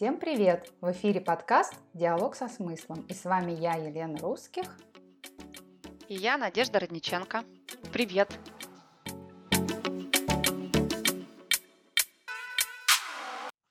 Всем привет! В эфире подкаст «Диалог со смыслом». И с вами я, Елена Русских. И я, Надежда Родниченко. Привет!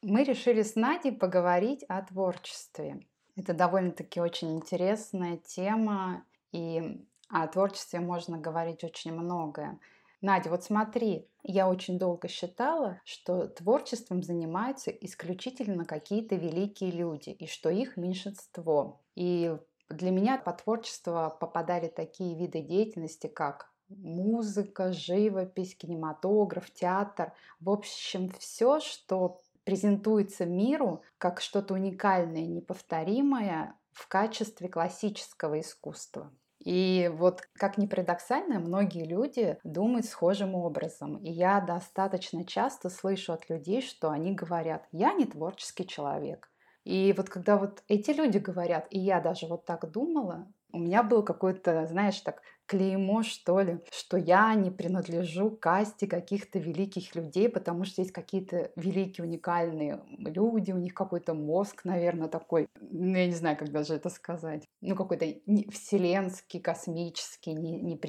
Мы решили с Надей поговорить о творчестве. Это довольно-таки очень интересная тема, и о творчестве можно говорить очень многое. Надя, вот смотри, я очень долго считала, что творчеством занимаются исключительно какие-то великие люди, и что их меньшинство. И для меня по творчеству попадали такие виды деятельности, как музыка, живопись, кинематограф, театр. В общем, все, что презентуется миру как что-то уникальное, неповторимое в качестве классического искусства. И вот, как ни парадоксально, многие люди думают схожим образом. И я достаточно часто слышу от людей, что они говорят, я не творческий человек. И вот когда вот эти люди говорят, и я даже вот так думала, у меня был какой-то, знаешь, так клеймо, что ли, что я не принадлежу к касте каких-то великих людей, потому что есть какие-то великие, уникальные люди, у них какой-то мозг, наверное, такой, ну, я не знаю, как даже это сказать, ну, какой-то вселенский, космический, не, не.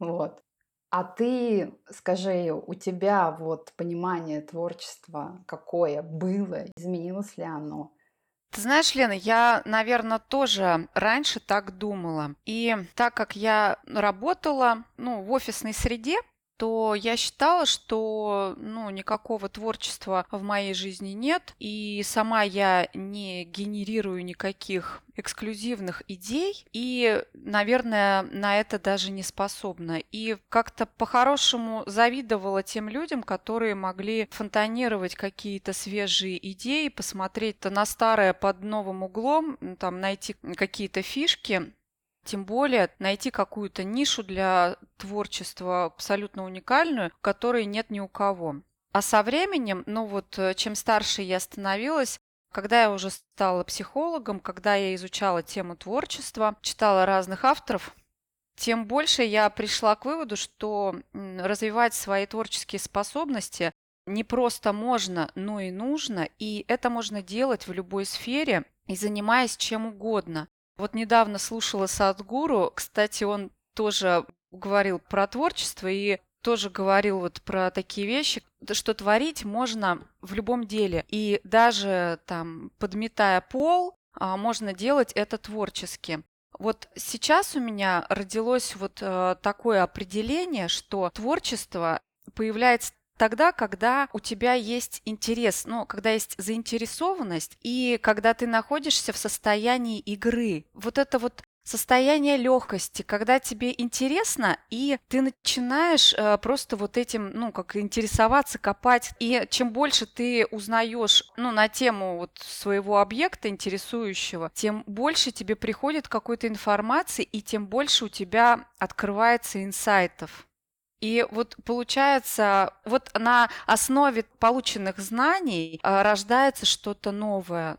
Вот. А ты, скажи, у тебя вот понимание творчества какое было, изменилось ли оно? Ты знаешь, Лена, я, наверное, тоже раньше так думала. И так как я работала ну, в офисной среде, то я считала, что ну, никакого творчества в моей жизни нет, и сама я не генерирую никаких эксклюзивных идей, и, наверное, на это даже не способна. И как-то по-хорошему завидовала тем людям, которые могли фонтанировать какие-то свежие идеи, посмотреть на старое под новым углом, там найти какие-то фишки, тем более найти какую-то нишу для творчества абсолютно уникальную, которой нет ни у кого. А со временем, ну вот э, чем старше я становилась, когда я уже стала психологом, когда я изучала тему творчества, читала разных авторов, тем больше я пришла к выводу, что развивать свои творческие способности не просто можно, но и нужно, и это можно делать в любой сфере и занимаясь чем угодно. Вот недавно слушала Садгуру, кстати, он тоже говорил про творчество и тоже говорил вот про такие вещи, что творить можно в любом деле. И даже там подметая пол, а, можно делать это творчески. Вот сейчас у меня родилось вот э, такое определение, что творчество появляется тогда, когда у тебя есть интерес, ну, когда есть заинтересованность, и когда ты находишься в состоянии игры. Вот это вот состояние легкости, когда тебе интересно, и ты начинаешь э, просто вот этим, ну, как интересоваться, копать. И чем больше ты узнаешь, ну, на тему вот своего объекта интересующего, тем больше тебе приходит какой-то информации, и тем больше у тебя открывается инсайтов. И вот получается, вот на основе полученных знаний а, рождается что-то новое.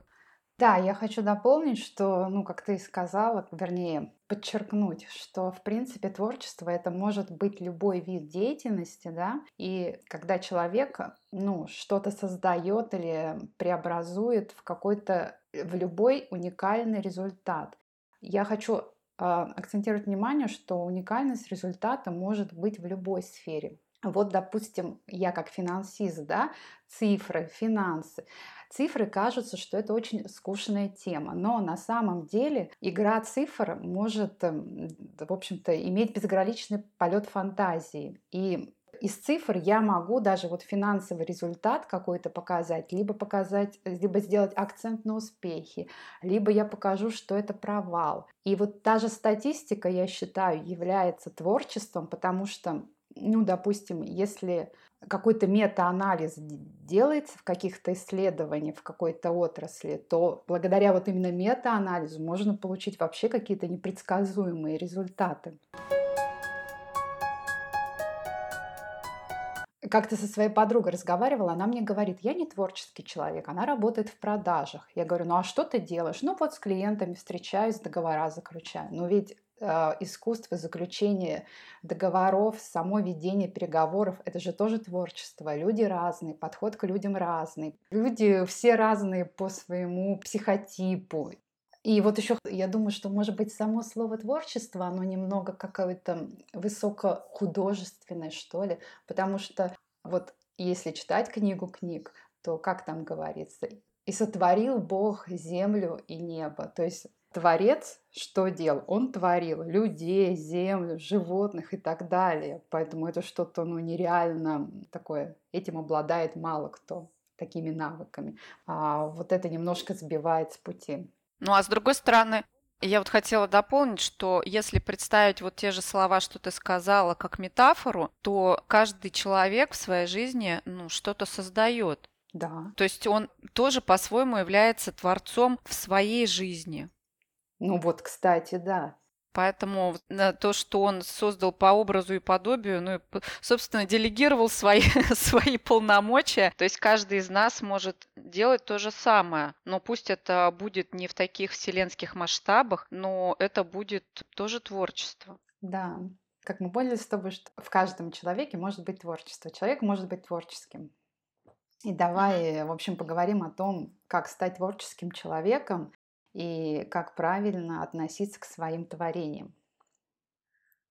Да, я хочу дополнить, что, ну, как ты сказала, вернее, подчеркнуть, что, в принципе, творчество это может быть любой вид деятельности, да, и когда человек, ну, что-то создает или преобразует в какой-то, в любой уникальный результат. Я хочу а, акцентировать внимание, что уникальность результата может быть в любой сфере. Вот, допустим, я как финансист, да, цифры, финансы. Цифры кажутся, что это очень скучная тема, но на самом деле игра цифр может, эм, в общем-то, иметь безграничный полет фантазии. И из цифр я могу даже вот финансовый результат какой-то показать, либо показать, либо сделать акцент на успехе, либо я покажу, что это провал. И вот та же статистика, я считаю, является творчеством, потому что, ну, допустим, если какой-то мета-анализ делается в каких-то исследованиях в какой-то отрасли, то благодаря вот именно мета-анализу можно получить вообще какие-то непредсказуемые результаты. Как-то со своей подругой разговаривала, она мне говорит, я не творческий человек, она работает в продажах. Я говорю, ну а что ты делаешь? Ну вот с клиентами встречаюсь, договора заключаю. Но ведь э, искусство заключения договоров, само ведение переговоров, это же тоже творчество. Люди разные, подход к людям разный. Люди все разные по своему психотипу. И вот еще я думаю, что, может быть, само слово творчество, оно немного какое-то высокохудожественное, что ли, потому что вот если читать книгу книг, то как там говорится? «И сотворил Бог землю и небо». То есть Творец что делал? Он творил людей, землю, животных и так далее. Поэтому это что-то ну, нереально такое. Этим обладает мало кто такими навыками. А вот это немножко сбивает с пути. Ну а с другой стороны, я вот хотела дополнить, что если представить вот те же слова, что ты сказала, как метафору, то каждый человек в своей жизни ну, что-то создает. Да. То есть он тоже по-своему является творцом в своей жизни. Ну вот, кстати, да. Поэтому то, что он создал по образу и подобию, ну и, собственно, делегировал свои, свои полномочия. То есть каждый из нас может делать то же самое. Но пусть это будет не в таких вселенских масштабах, но это будет тоже творчество. Да. Как мы поняли с тобой, что в каждом человеке может быть творчество. Человек может быть творческим. И давай, в общем, поговорим о том, как стать творческим человеком и как правильно относиться к своим творениям.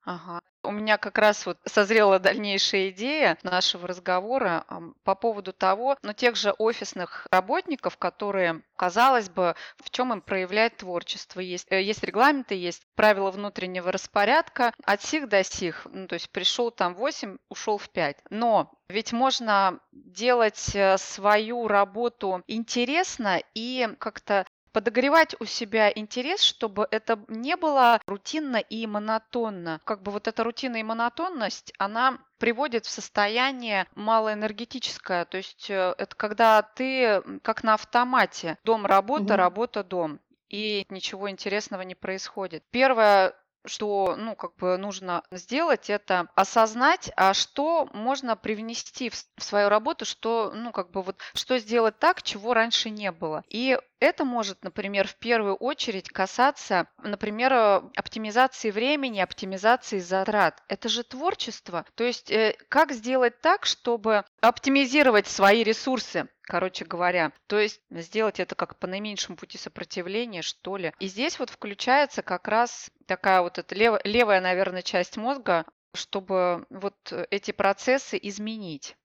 Ага. У меня как раз вот созрела дальнейшая идея нашего разговора по поводу того, ну, тех же офисных работников, которые, казалось бы, в чем им проявлять творчество. Есть, э, есть регламенты, есть правила внутреннего распорядка от сих до сих. Ну, то есть пришел там 8, ушел в 5. Но ведь можно делать э, свою работу интересно и как-то подогревать у себя интерес, чтобы это не было рутинно и монотонно. Как бы вот эта рутина и монотонность, она приводит в состояние малоэнергетическое. То есть э, это когда ты как на автомате. Дом, работа, угу. работа, дом и ничего интересного не происходит. Первое, что, ну, как бы нужно сделать, это осознать, а что можно привнести в, свою работу, что, ну, как бы вот, что сделать так, чего раньше не было. И это может, например, в первую очередь касаться, например, э, оптимизации времени, оптимизации затрат. Это же творчество. То есть э, как сделать так, чтобы оптимизировать свои ресурсы, короче говоря. То есть сделать это как по наименьшему пути сопротивления, что ли. И здесь вот включается как раз такая вот эта лев, левая, наверное, часть мозга, чтобы вот эти процессы изменить.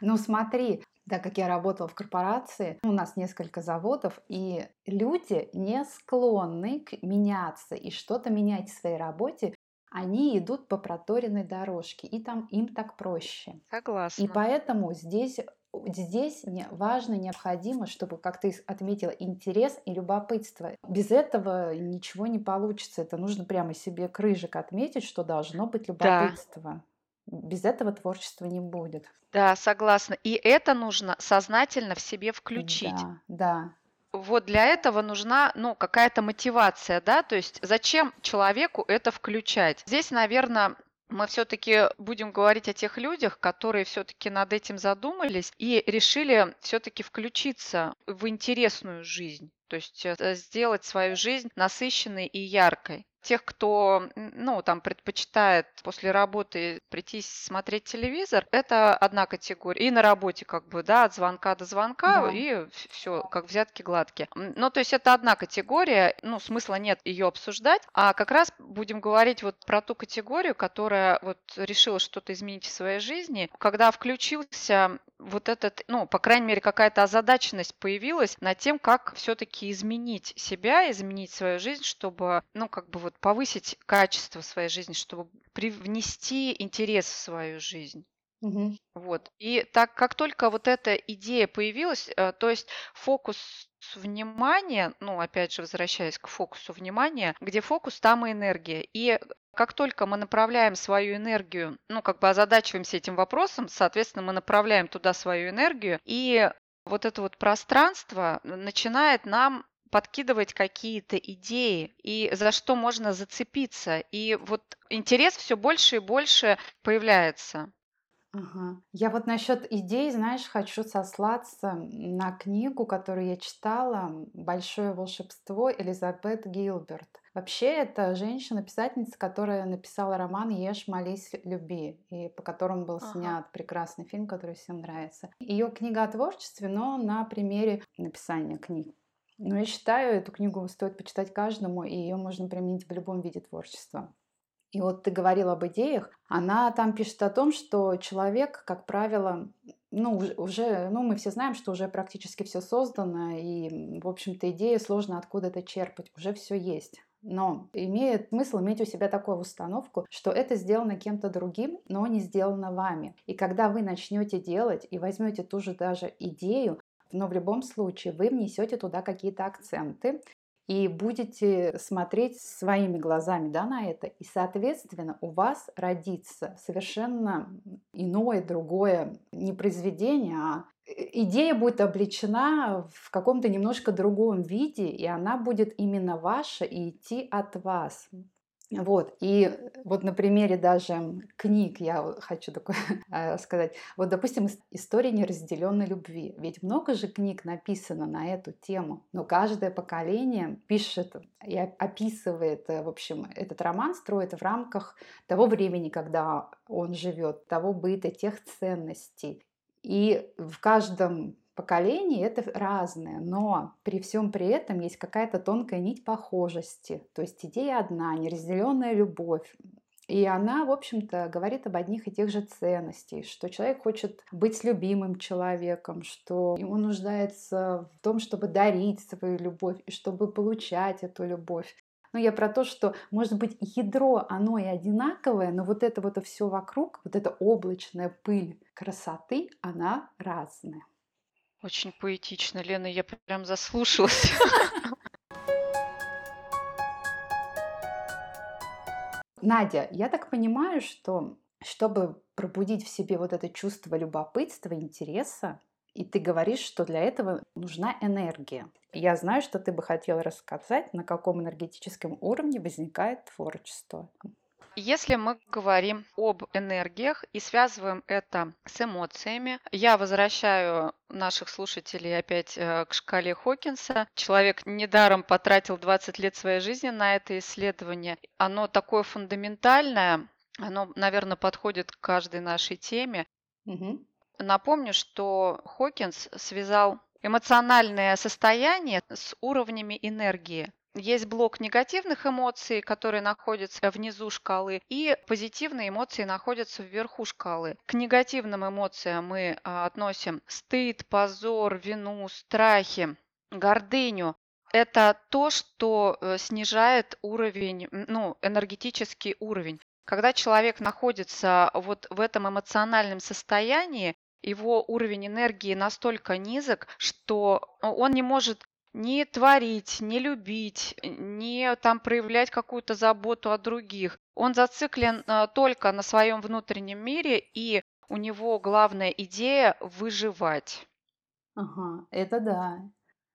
Ну смотри, так как я работала в корпорации, у нас несколько заводов, и люди не склонны к меняться и что-то менять в своей работе, они идут по проторенной дорожке, и там им так проще. Согласна. И поэтому здесь здесь не, важно, необходимо, чтобы, как ты отметила, интерес и любопытство. Без этого ничего не получится. Это нужно прямо себе крыжик отметить, что должно быть любопытство. Да. Без этого творчества не будет. Да, согласна. И это нужно сознательно в себе включить. Да, да. Вот для этого нужна, ну, какая-то мотивация, да, то есть зачем человеку это включать? Здесь, наверное, мы все-таки будем говорить о тех людях, которые все-таки над этим задумались и решили все-таки включиться в интересную жизнь, то есть э, сделать свою жизнь насыщенной и яркой тех, кто, ну, там, предпочитает после работы прийти смотреть телевизор, это одна категория. И на работе, как бы, да, от звонка до звонка, да. и все, как взятки гладкие. Ну, то есть это одна категория, ну, смысла нет ее обсуждать, а как раз будем говорить вот про ту категорию, которая вот решила что-то изменить в своей жизни, когда включился вот этот, ну, по крайней мере, какая-то озадаченность появилась над тем, как все-таки изменить себя, изменить свою жизнь, чтобы, ну, как бы вот повысить качество своей жизни, чтобы привнести интерес в свою жизнь. Угу. Вот. И так как только вот эта идея появилась, э, то есть фокус внимания, ну, опять же, возвращаясь к фокусу внимания, где фокус, там и энергия. И как только мы направляем свою энергию, ну, как бы озадачиваемся этим вопросом, соответственно, мы направляем туда свою энергию, и вот это вот пространство начинает нам подкидывать какие-то идеи и за что можно зацепиться. И вот интерес все больше и больше появляется. Ага. Я вот насчет идей, знаешь, хочу сослаться на книгу, которую я читала «Большое волшебство» Элизабет Гилберт. Вообще, это женщина-писательница, которая написала роман «Ешь, молись, люби», и по которому был Ага. снят прекрасный фильм, который всем нравится. Ее книга о творчестве, но на примере написания книг. Но я считаю, эту книгу стоит почитать каждому, и ее можно применить в любом виде творчества. И вот ты говорил об идеях. Она там пишет о том, что человек, как правило, ну, уж- уже, ну, мы все знаем, что уже практически все создано, и, в общем-то, идеи сложно откуда-то черпать, уже все есть. Но имеет смысл иметь у себя такую установку, что это сделано кем-то другим, но не сделано вами. И когда вы начнете делать и возьмете ту же даже идею, но в любом случае вы внесете туда какие-то акценты, и будете смотреть своими глазами да, на это, и, соответственно, у вас родится совершенно иное, другое, не произведение, а идея будет облечена в каком-то немножко другом виде, и она будет именно ваша и идти от вас. Вот, и вот на примере даже книг я хочу такое э, сказать. Вот, допустим, ис- история неразделенной любви. Ведь много же книг написано на эту тему, но каждое поколение пишет и описывает, э, в общем, этот роман строит в рамках того времени, когда он живет, того быта, тех ценностей. И в каждом поколении это разное, но при всем при этом есть какая-то тонкая нить похожести. То есть идея одна, неразделенная любовь. И она, в общем-то, говорит об одних и тех же ценностях, что человек хочет быть любимым человеком, что ему нуждается в том, чтобы дарить свою любовь и чтобы получать эту любовь. Ну, я про то, что, может быть, ядро, оно и одинаковое, но вот это вот все вокруг, вот эта облачная пыль красоты, она разная. Очень поэтично, Лена, я прям заслушалась. Надя, я так понимаю, что чтобы пробудить в себе вот это чувство любопытства, интереса, и ты говоришь, что для этого нужна энергия. Я знаю, что ты бы хотела рассказать, на каком энергетическом уровне возникает творчество. Если мы говорим об энергиях и связываем это с эмоциями, я возвращаю наших слушателей опять э, к шкале Хокинса. Человек недаром потратил 20 лет своей жизни на это исследование. Оно такое фундаментальное, оно, наверное, подходит к каждой нашей теме. Угу. Напомню, что Хокинс связал эмоциональное состояние с уровнями энергии. Есть блок негативных эмоций, которые находятся внизу шкалы, и позитивные эмоции находятся вверху шкалы. К негативным эмоциям мы а, относим стыд, позор, вину, страхи, гордыню. Это то, что э, снижает уровень, ну, энергетический уровень. Когда человек находится вот в этом эмоциональном состоянии, его уровень энергии настолько низок, что он не может не творить, не любить, не там проявлять какую-то заботу о других. Он зациклен а, только на своем внутреннем мире, и у него главная идея выживать. Ага, это да.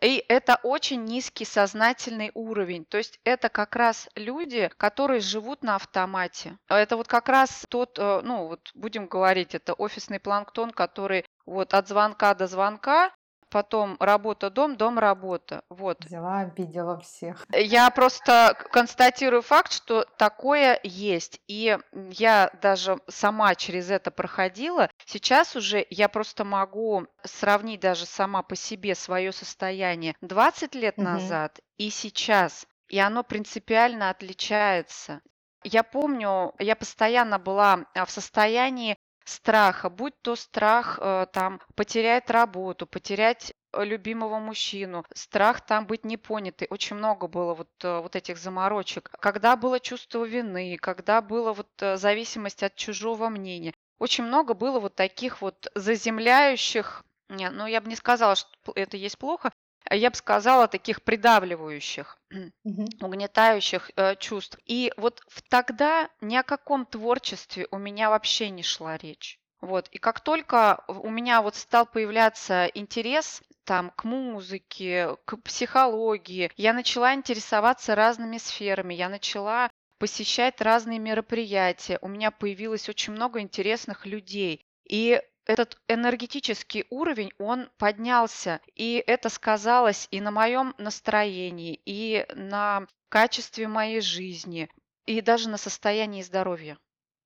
И это очень низкий сознательный уровень. То есть это как раз люди, которые живут на автомате. Это вот как раз тот, э, ну вот будем говорить, это офисный планктон, который вот от звонка до звонка потом работа, дом, дом, работа. Вот. Взяла, обидела всех. Я просто констатирую факт, что такое есть. И я даже сама через это проходила. Сейчас уже я просто могу сравнить даже сама по себе свое состояние 20 лет Мгм. назад и сейчас. И оно принципиально отличается. Я помню, я постоянно была а, в состоянии страха, будь то страх э, там потерять работу, потерять э, любимого мужчину, страх там быть непонятой. Очень много было вот, э, вот этих заморочек. Когда было чувство вины, когда была вот зависимость от чужого мнения. Очень много было вот таких вот заземляющих, не, ну я бы не сказала, что это есть плохо, я бы сказала таких придавливающих Мгм. угнетающих э, чувств. И вот тогда ни о каком творчестве у меня вообще не шла речь. Вот. И как только у меня вот стал появляться интерес там к музыке, к психологии, я начала интересоваться разными сферами, я начала посещать разные мероприятия, у меня появилось очень много интересных людей. И этот энергетический уровень, он поднялся. И это сказалось и на моем настроении, и на качестве моей жизни, и даже на состоянии здоровья.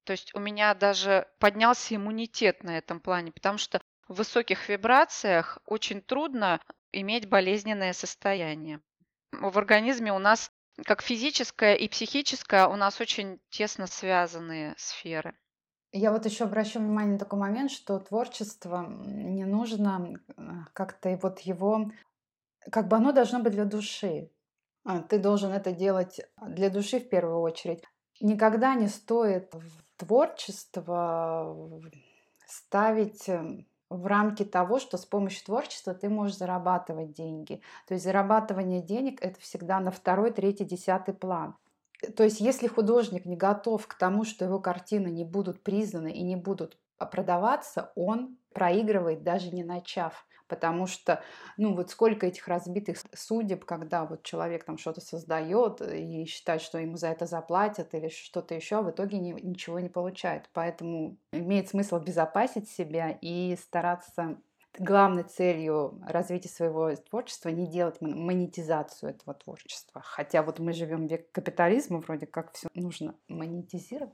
То есть у меня даже поднялся иммунитет на этом плане, потому что в высоких вибрациях очень трудно иметь болезненное состояние. В организме у нас как физическое и психическое у нас очень тесно связанные сферы. Я вот еще обращаю внимание на такой момент, что творчество не нужно как-то вот его, как бы оно должно быть для души. А, ты должен это делать для души в первую очередь. Никогда не стоит творчество ставить эм, в рамки того, что с помощью творчества ты можешь зарабатывать деньги. То есть зарабатывание денег это всегда на второй, третий, десятый план. То есть если художник не готов к тому, что его картины не будут признаны и не будут продаваться, он проигрывает даже не начав. Потому что, ну вот сколько этих разбитых судеб, когда вот человек там что-то создает и считает, что ему за это заплатят или что-то еще, а в итоге не, ничего не получает. Поэтому имеет смысл безопасить себя и стараться главной целью развития своего творчества не делать монетизацию этого творчества. Хотя вот мы живем в век капитализма, вроде как все нужно монетизировать.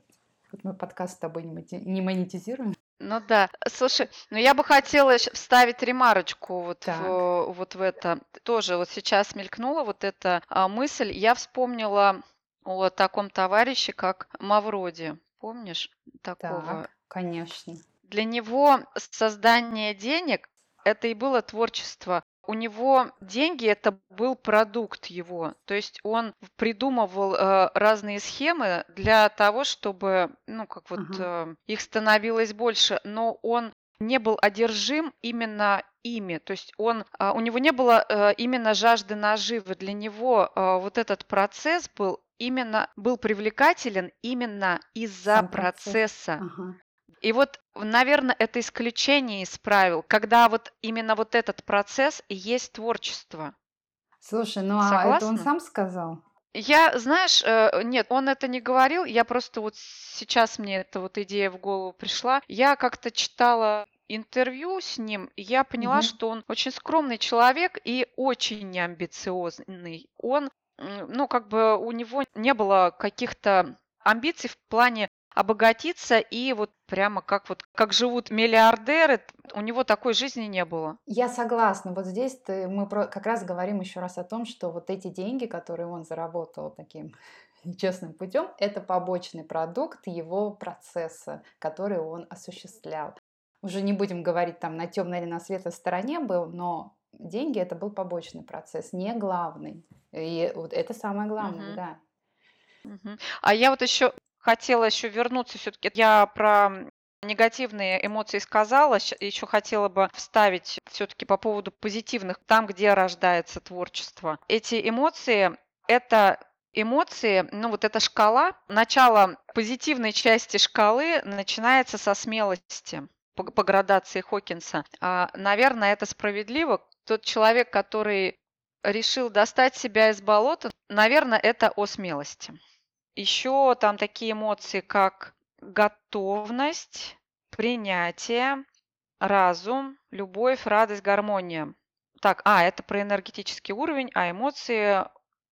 Вот мы подкаст с тобой не монетизируем. Ну да. Слушай, ну я бы хотела вставить ремарочку вот в, вот в это. Тоже вот сейчас мелькнула вот эта а, мысль. Я вспомнила о таком товарище, как Мавроди. Помнишь такого? Так, конечно. Для него создание денег это и было творчество. У него деньги это был продукт его, то есть он придумывал э, разные схемы для того, чтобы, ну как вот э, их становилось больше, но он не был одержим именно ими, то есть он, э, у него не было э, именно жажды наживы, для него э, вот этот процесс был именно был привлекателен именно из-за Сам процесс. процесса. Ага. И вот, наверное, это исключение из правил, когда вот именно вот этот процесс и есть творчество. Слушай, ну а это он Согласна? сам сказал? Я, знаешь, э, нет, он это не говорил, я просто вот сейчас мне эта вот идея в голову пришла. Я как-то читала интервью с ним, и я поняла, Мгм. что он очень скромный человек и очень неамбициозный. Он, ну, как бы у него не было каких-то амбиций в плане обогатиться и вот прямо как вот как живут миллиардеры, у него такой жизни не было. Я согласна. Вот здесь ты, мы про- как раз говорим еще раз о том, что вот эти деньги, которые он заработал таким нечестным путем, это побочный продукт его процесса, который он осуществлял. Уже не будем говорить там на темной или на светлой стороне был, но деньги это был побочный процесс, не главный. И вот это самое главное, Мгм. да. А я вот еще хотела еще вернуться все-таки. Я про негативные эмоции сказала, еще хотела бы вставить все-таки по поводу позитивных, там, где рождается творчество. Эти эмоции – это эмоции, ну вот эта шкала, начало позитивной части шкалы начинается со смелости по, по градации Хокинса. А, наверное, это справедливо. Тот человек, который решил достать себя из болота, наверное, это о смелости. Еще там такие эмоции, как готовность, принятие, разум, любовь, радость, гармония. Так, а, это про энергетический уровень, а эмоции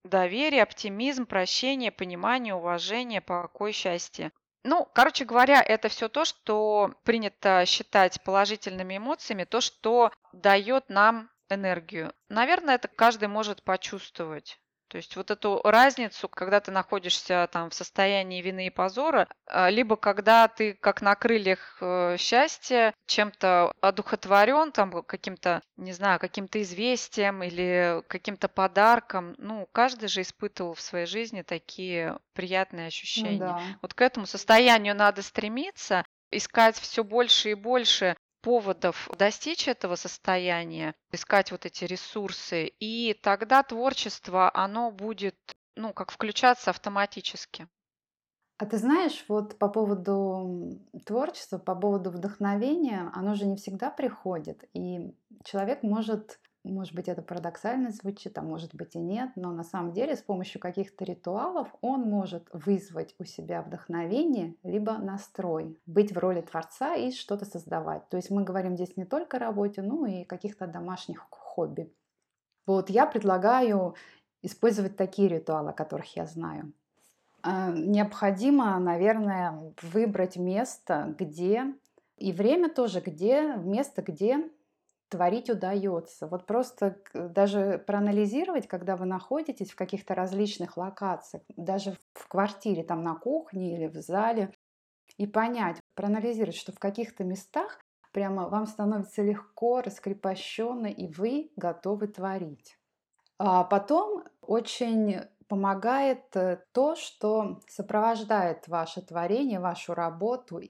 доверие, оптимизм, прощение, понимание, уважение, покой, счастье. Ну, короче говоря, это все то, что принято считать положительными эмоциями, то, что дает нам энергию. Наверное, это каждый может почувствовать. То есть вот эту разницу, когда ты находишься там в состоянии вины и позора, а, либо когда ты как на крыльях э, счастья, чем-то одухотворен, там каким-то, не знаю, каким-то известием или каким-то подарком. Ну, каждый же испытывал в своей жизни такие приятные ощущения. Да. Вот к этому состоянию надо стремиться, искать все больше и больше поводов достичь этого состояния, искать вот эти ресурсы, и тогда творчество, оно будет, ну, как включаться автоматически. А ты знаешь, вот по поводу творчества, по поводу вдохновения, оно же не всегда приходит. И человек может может быть, это парадоксально звучит, а может быть и нет, но на самом деле с помощью каких-то ритуалов он может вызвать у себя вдохновение, либо настрой, быть в роли творца и что-то создавать. То есть мы говорим здесь не только о работе, но и каких-то домашних хобби. Вот я предлагаю использовать такие ритуалы, о которых я знаю. А, необходимо, наверное, выбрать место, где и время тоже, где место, где творить удается. Вот просто даже проанализировать, когда вы находитесь в каких-то различных локациях, даже в квартире, там на кухне или в зале, и понять, проанализировать, что в каких-то местах прямо вам становится легко, раскрепощенно, и вы готовы творить. А потом очень помогает э, то, что сопровождает ваше творение, вашу работу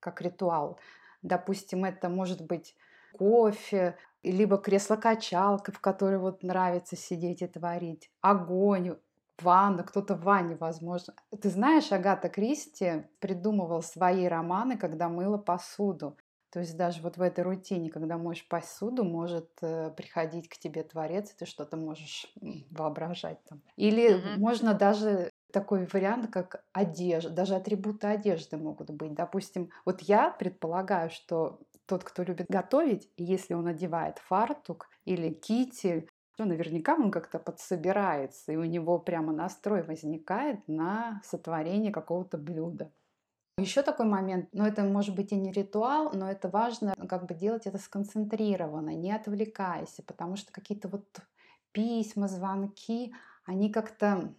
как ритуал. Допустим, это может быть кофе, либо кресло-качалка, в которой вот нравится сидеть и творить, огонь, ванна, кто-то в ванне, возможно. Ты знаешь, Агата Кристи придумывал свои романы, когда мыла посуду. То есть даже вот в этой рутине, когда моешь посуду, может э, приходить к тебе творец, и ты что-то можешь воображать там. Или mm-hmm. можно даже такой вариант, как одежда, даже атрибуты одежды могут быть. Допустим, вот я предполагаю, что тот, кто любит готовить, если он одевает фартук или китель, то наверняка он как-то подсобирается, и у него прямо настрой возникает на сотворение какого-то блюда. Еще такой момент, но ну, это может быть и не ритуал, но это важно как бы делать это сконцентрированно, не отвлекаясь, потому что какие-то вот письма, звонки, они как-то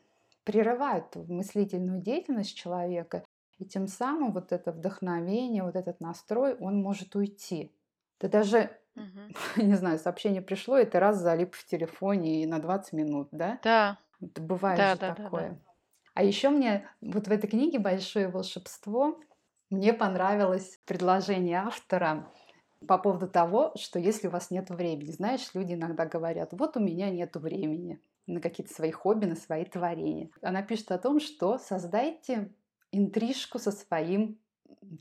прерывают мыслительную деятельность человека, и тем самым вот это вдохновение, вот этот настрой, он может уйти. Ты даже, угу. не знаю, сообщение пришло, и ты раз залип в телефоне и на 20 минут, да? Да. Это бывает да, же да, такое. Да, да. А еще мне вот в этой книге «Большое волшебство» мне понравилось предложение автора по поводу того, что если у вас нет времени, знаешь, люди иногда говорят, вот у меня нет времени на какие-то свои хобби, на свои творения. Она пишет о том, что создайте интрижку со своим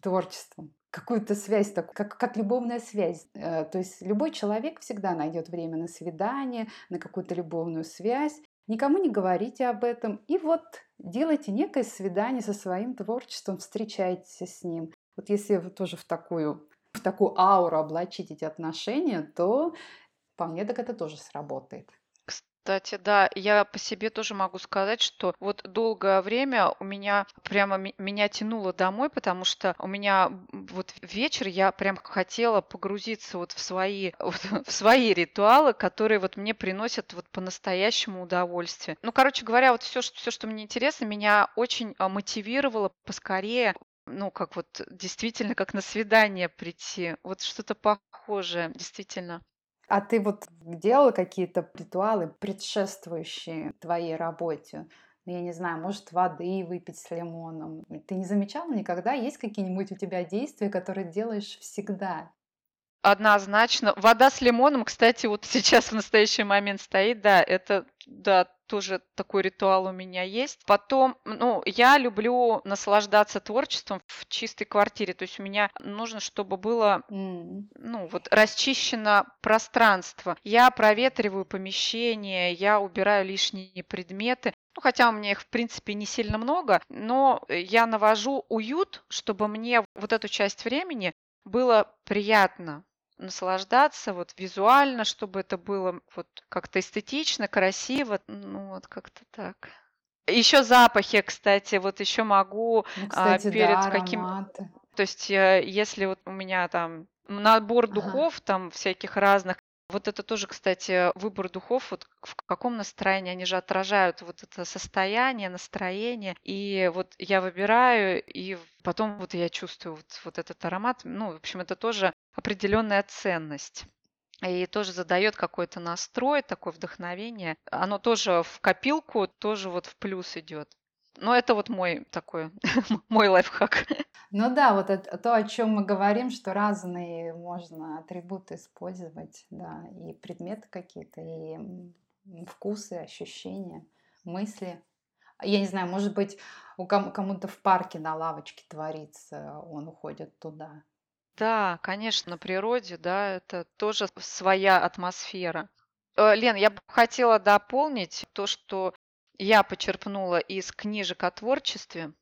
творчеством какую-то связь, так, как, как любовная связь. Э, то есть любой человек всегда найдет время на свидание, на какую-то любовную связь. Никому не говорите об этом. И вот делайте некое свидание со своим творчеством, встречайтесь с ним. Вот если вы тоже в такую, в такую ауру облачить эти отношения, то по мне так это тоже сработает. Кстати, да, я по себе тоже могу сказать, что вот долгое время у меня прямо меня тянуло домой, потому что у меня вот вечер я прям хотела погрузиться вот в свои, вот, в свои ритуалы, которые вот мне приносят вот по-настоящему удовольствие. Ну, короче говоря, вот все, все, что мне интересно, меня очень а, мотивировало поскорее ну, как вот действительно, как на свидание прийти. Вот что-то похожее, действительно. А ты вот делала какие-то ритуалы, предшествующие твоей работе? Ну, я не знаю, может, воды выпить с лимоном. Ты не замечала никогда? Есть какие-нибудь у тебя действия, которые делаешь всегда? Однозначно. Вода с лимоном, кстати, вот сейчас в настоящий момент стоит, да, это, да, тоже такой ритуал у меня есть. Потом, ну, я люблю наслаждаться творчеством в чистой квартире. То есть у меня нужно, чтобы было, ну, вот расчищено пространство. Я проветриваю помещение, я убираю лишние предметы. Ну, хотя у меня их, в принципе, не сильно много, но я навожу уют, чтобы мне вот эту часть времени было приятно наслаждаться вот визуально, чтобы это было вот как-то эстетично, красиво, ну вот как-то так. Еще запахи, кстати, вот еще могу ну, кстати, а, перед да, каким, ароматы. то есть если вот у меня там набор духов ага. там всяких разных, вот это тоже, кстати, выбор духов, вот в каком настроении они же отражают вот это состояние, настроение. И вот я выбираю, и потом вот я чувствую вот, вот этот аромат. Ну, в общем, это тоже определенная ценность и тоже задает какой-то настрой, такое вдохновение. Оно тоже в копилку, тоже вот в плюс идет. Но это вот мой такой, мой лайфхак. Ну да, вот это, то, о чем мы говорим, что разные можно атрибуты использовать, да, и предметы какие-то, и вкусы, ощущения, мысли. Я не знаю, может быть, у ком- кому-то в парке на лавочке творится, он уходит туда. Да, конечно, на природе, да, это тоже своя атмосфера. Э, Лен, я бы хотела дополнить то, что я почерпнула из книжек о творчестве.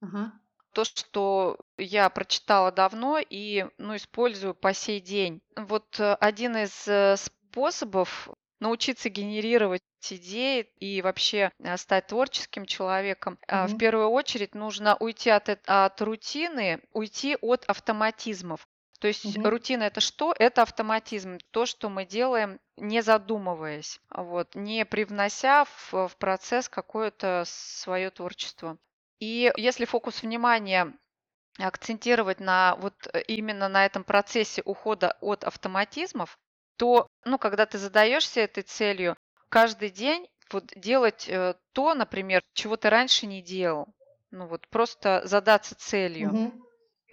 Ага. То, что я прочитала давно и ну, использую по сей день. Вот э, один из э, способов научиться генерировать идеи и вообще э, стать творческим человеком, mm-hmm. в первую очередь нужно уйти от, от рутины, уйти от автоматизмов. То есть mm-hmm. рутина это что? Это автоматизм, то, что мы делаем не задумываясь, вот, не привнося в, в процесс какое-то свое творчество. И если фокус внимания акцентировать на вот э, именно на этом процессе ухода от автоматизмов, то, ну, когда ты задаешься этой целью, каждый день вот делать э, то, например, чего ты раньше не делал. Ну вот просто задаться целью. Мгм.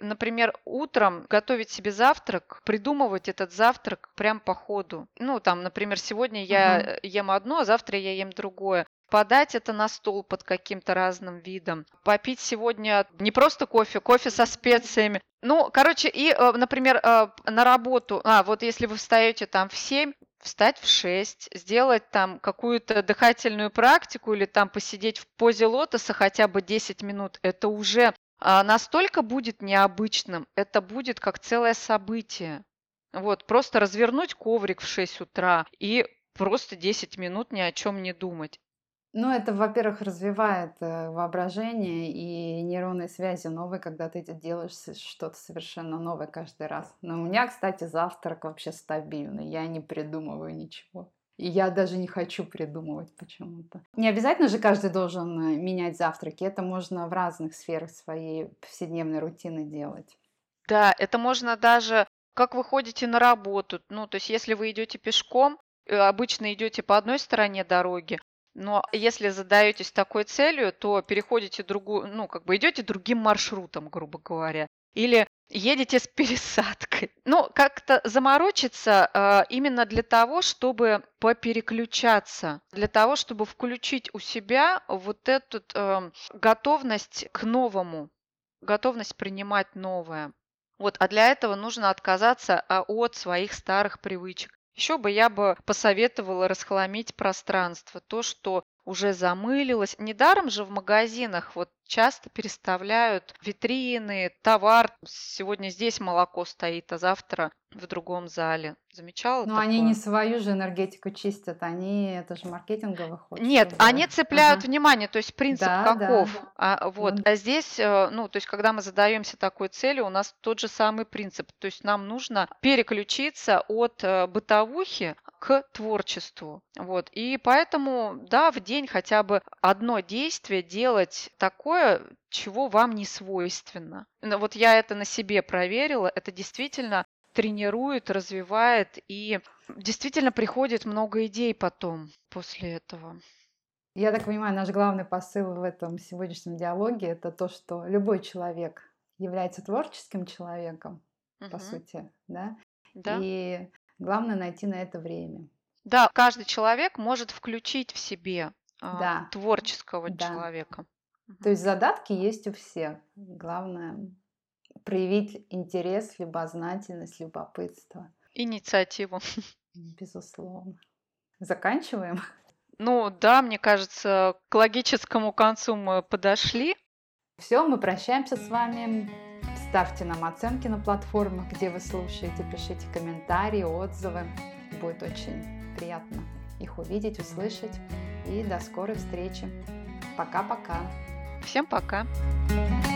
Например, утром готовить себе завтрак, придумывать этот завтрак прям по ходу. Ну, там, например, сегодня я э, ем одно, а завтра я ем другое. Подать это на стол под каким-то разным видом. Попить сегодня не просто кофе, кофе со специями. Ну, короче, и, э, например, э, на работу. А, вот если вы встаете там в 7, встать в 6, сделать там какую-то дыхательную практику или там посидеть в позе лотоса хотя бы 10 минут, это уже а, настолько будет необычным, это будет как целое событие. Вот, просто развернуть коврик в 6 утра и просто 10 минут ни о чем не думать. Ну, это, во-первых, развивает э, воображение и нейронные связи новые, когда ты делаешь что-то совершенно новое каждый раз. Но у меня, кстати, завтрак вообще стабильный. Я не придумываю ничего. Я даже не хочу придумывать почему-то. Не обязательно же каждый должен э, менять завтраки. Это можно в разных сферах своей повседневной рутины делать. Да, это можно даже как вы ходите на работу. Ну, то есть, если вы идете пешком, э, обычно идете по одной стороне дороги, но если задаетесь такой целью, то переходите другую, ну, как бы идете другим маршрутом, грубо говоря. Или едете с пересадкой. Ну, как-то заморочиться э, именно для того, чтобы попереключаться, для того, чтобы включить у себя вот эту э, готовность к новому, готовность принимать новое. Вот, а для этого нужно отказаться а, от своих старых привычек. Еще бы я бы посоветовала расхламить пространство, то, что уже замылилось. Недаром же в магазинах вот часто переставляют витрины, товар. Сегодня здесь молоко стоит, а завтра в другом зале. Замечала Но такое? они не свою же энергетику чистят, они, это же маркетинговый ход. Нет, чтобы- они цепляют Ага. внимание, то есть принцип Да, да, каков. да. А, вот. Ну. А здесь, э, ну, то есть, когда мы задаемся такой целью, у нас тот же самый принцип. То есть нам нужно переключиться от э, бытовухи к творчеству. Вот. И поэтому, да, в день хотя бы одно действие делать такое, чего вам не свойственно. Ну, Вот я это на себе проверила. Это действительно тренирует, развивает и действительно приходит много идей потом после этого. Я так понимаю, наш главный посыл в этом сегодняшнем диалоге это то, что любой человек является творческим человеком, по Мгм. сути, да, Да. и главное найти на это время. Да, каждый человек может включить в себе а, Да. творческого Да. человека. То есть задатки есть у всех. Главное проявить интерес, любознательность, любопытство, Инициативу. безусловно. Заканчиваем. Ну да, мне кажется, к логическому концу мы подошли. Все, мы прощаемся с вами. Ставьте нам оценки на платформах, где вы слушаете, пишите комментарии, отзывы. Будет очень приятно их увидеть, услышать. И до скорой встречи. Пока-пока. Всем пока. Пока.